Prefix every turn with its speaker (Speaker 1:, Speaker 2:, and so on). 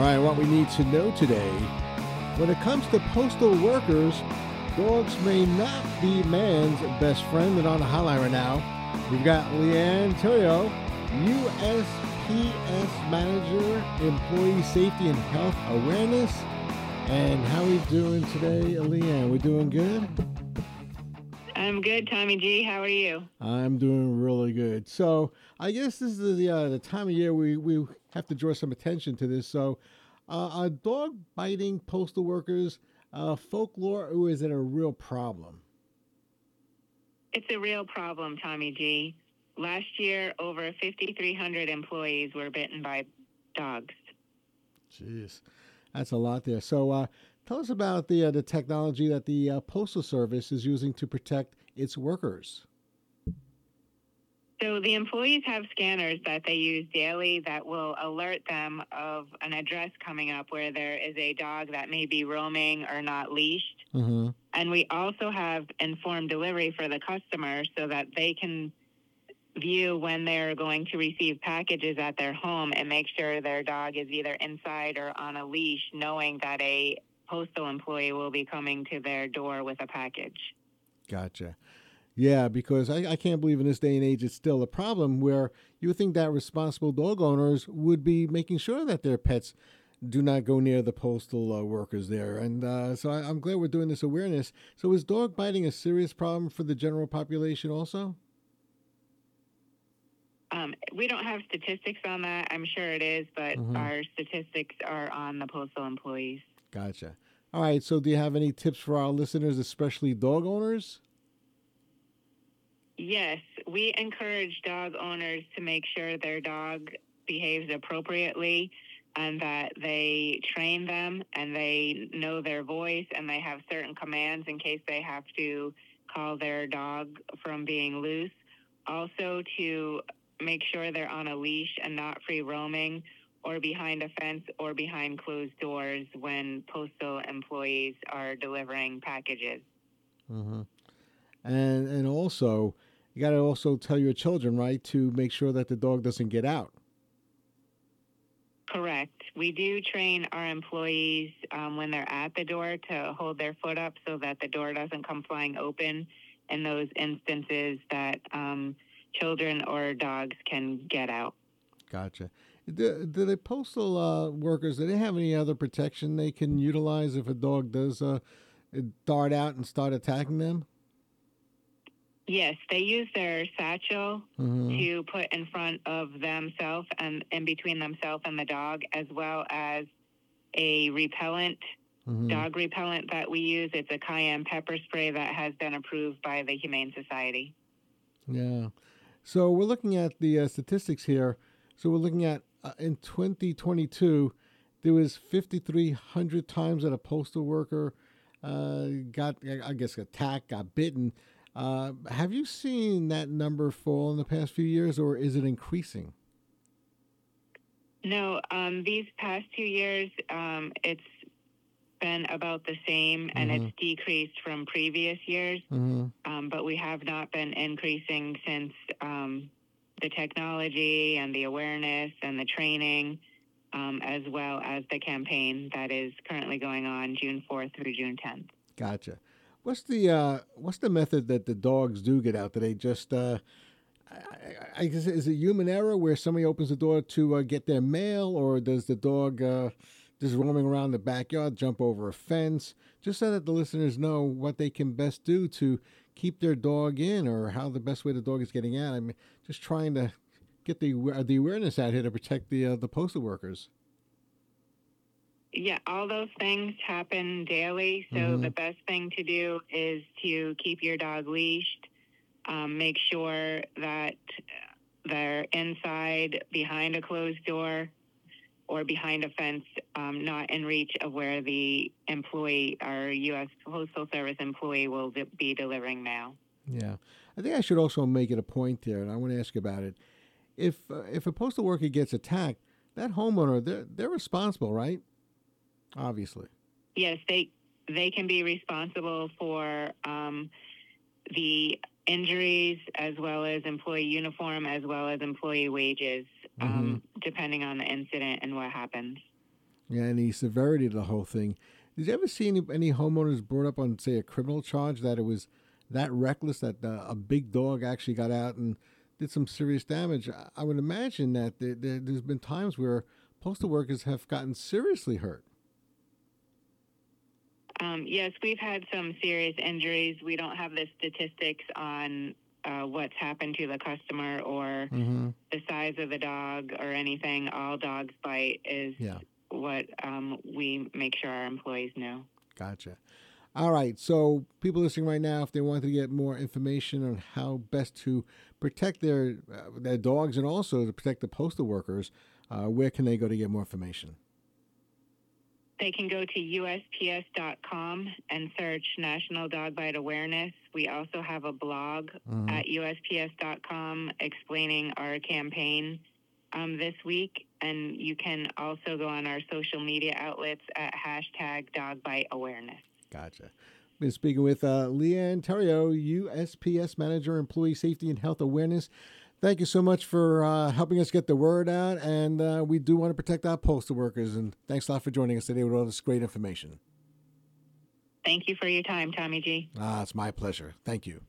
Speaker 1: All right, what we need to know today when it comes to postal workers, dogs may not be man's best friend. And on the hotline right now, we've got Leeann Theriault, USPS Manager, Employee Safety and Health Awareness. And how are we doing today, Leeann? We're doing good?
Speaker 2: I'm good, Tommy G. How are you?
Speaker 1: I'm doing really good. So I guess this is the uh, the time of year we, we have to draw some attention to this. So, uh, are dog biting postal workers uh, folklore, or is it a real problem?
Speaker 2: It's a real problem, Tommy G. Last year, over 5,300 employees were bitten by dogs.
Speaker 1: Jeez, that's a lot there. So, uh, tell us about the uh, the technology that the uh, postal service is using to protect its workers.
Speaker 2: So the employees have scanners that they use daily that will alert them of an address coming up where there is a dog that may be roaming or not leashed.
Speaker 1: Mm-hmm.
Speaker 2: And we also have informed delivery for the customer so that they can view when they're going to receive packages at their home and make sure their dog is either inside or on a leash, knowing that a postal employee will be coming to their door with a package.
Speaker 1: Gotcha. Yeah, because I, I can't believe in this day and age it's still a problem where you would think that responsible dog owners would be making sure that their pets do not go near the postal uh, workers there. And uh, so I, am glad we're doing this awareness. So is dog biting a serious problem for the general population also?
Speaker 2: Um, we don't have statistics on that. I'm sure it is, but mm-hmm. our statistics are on the postal employees.
Speaker 1: Gotcha. All right. So do you have any tips for our listeners, especially dog owners?
Speaker 2: Yes, we encourage dog owners to make sure their dog behaves appropriately and that they train them and they know their voice and they have certain commands in case they have to call their dog from being loose. Also, to make sure they're on a leash and not free roaming or behind a fence or behind closed doors when postal employees are delivering packages.
Speaker 1: Mm-hmm. And and also, you got to also tell your children, right, to make sure that the dog doesn't get out.
Speaker 2: Correct. We do train our employees um, when they're at the door to hold their foot up so that the door doesn't come flying open in those instances that um, children or dogs can get out.
Speaker 1: Gotcha. Do, do the postal uh, workers do they have any other protection they can utilize if a dog does uh, dart out and start attacking them?
Speaker 2: Yes, they use their satchel mm-hmm. to put in front of themselves and in between themselves and the dog, as well as a repellent, mm-hmm. dog repellent that we use. It's a cayenne pepper spray that has been approved by the Humane Society.
Speaker 1: Yeah. So we're looking at the uh, statistics here. So we're looking at uh, in 2022, there was 5,300 times that a postal worker uh, got, I guess, attacked, got bitten. Uh, have you seen that number fall in the past few years, or is it increasing?
Speaker 2: No, um, these past two years, um, it's been about the same, and mm-hmm. it's decreased from previous years. Mm-hmm. Um, but we have not been increasing since um, the technology and the awareness and the training, um, as well as the campaign that is currently going on June 4th through June 10th.
Speaker 1: Gotcha. What's the uh, what's the method that the dogs do get out? Do they just uh, I, I guess is it human error where somebody opens the door to uh, get their mail, or does the dog uh, just roaming around the backyard jump over a fence? Just so that the listeners know what they can best do to keep their dog in, or how the best way the dog is getting out. I mean, just trying to get the the awareness out here to protect the uh, the postal workers.
Speaker 2: Yeah, all those things happen daily. So mm-hmm. the best thing to do is to keep your dog leashed. Um, make sure that they're inside, behind a closed door, or behind a fence, um, not in reach of where the employee, our U.S. Postal Service employee, will be delivering mail.
Speaker 1: Yeah, I think I should also make it a point there, and I want to ask about it. If uh, if a postal worker gets attacked, that homeowner they're they're responsible, right? obviously.
Speaker 2: Yes, they they can be responsible for um, the injuries as well as employee uniform as well as employee wages, um, mm-hmm. depending on the incident and what happens.
Speaker 1: Yeah, and the severity of the whole thing. Did you ever see any, any homeowners brought up on, say, a criminal charge that it was that reckless that uh, a big dog actually got out and did some serious damage? I would imagine that there, there, there's been times where postal workers have gotten seriously hurt.
Speaker 2: Um, yes, we've had some serious injuries. We don't have the statistics on uh, what's happened to the customer or
Speaker 1: mm-hmm.
Speaker 2: the size of the dog or anything. All dogs bite is
Speaker 1: yeah.
Speaker 2: what um, we make sure our employees know.
Speaker 1: Gotcha. All right. So, people listening right now, if they want to get more information on how best to protect their uh, their dogs and also to protect the postal workers, uh, where can they go to get more information?
Speaker 2: They can go to USPS.com and search National Dog Bite Awareness. We also have a blog
Speaker 1: Mhm.
Speaker 2: at USPS.com explaining our campaign um, this week. And you can also go on our social media outlets at hashtag Dog Bite Awareness.
Speaker 1: Gotcha. Been speaking with uh, Leeann Theriault, USPS Manager, Employee Safety and Health Awareness. Thank you so much for uh, helping us get the word out, and uh, we do want to protect our postal workers. And thanks a lot for joining us today with all this great information.
Speaker 2: Thank you for your time, Tommy G.
Speaker 1: Ah, it's my pleasure. Thank you.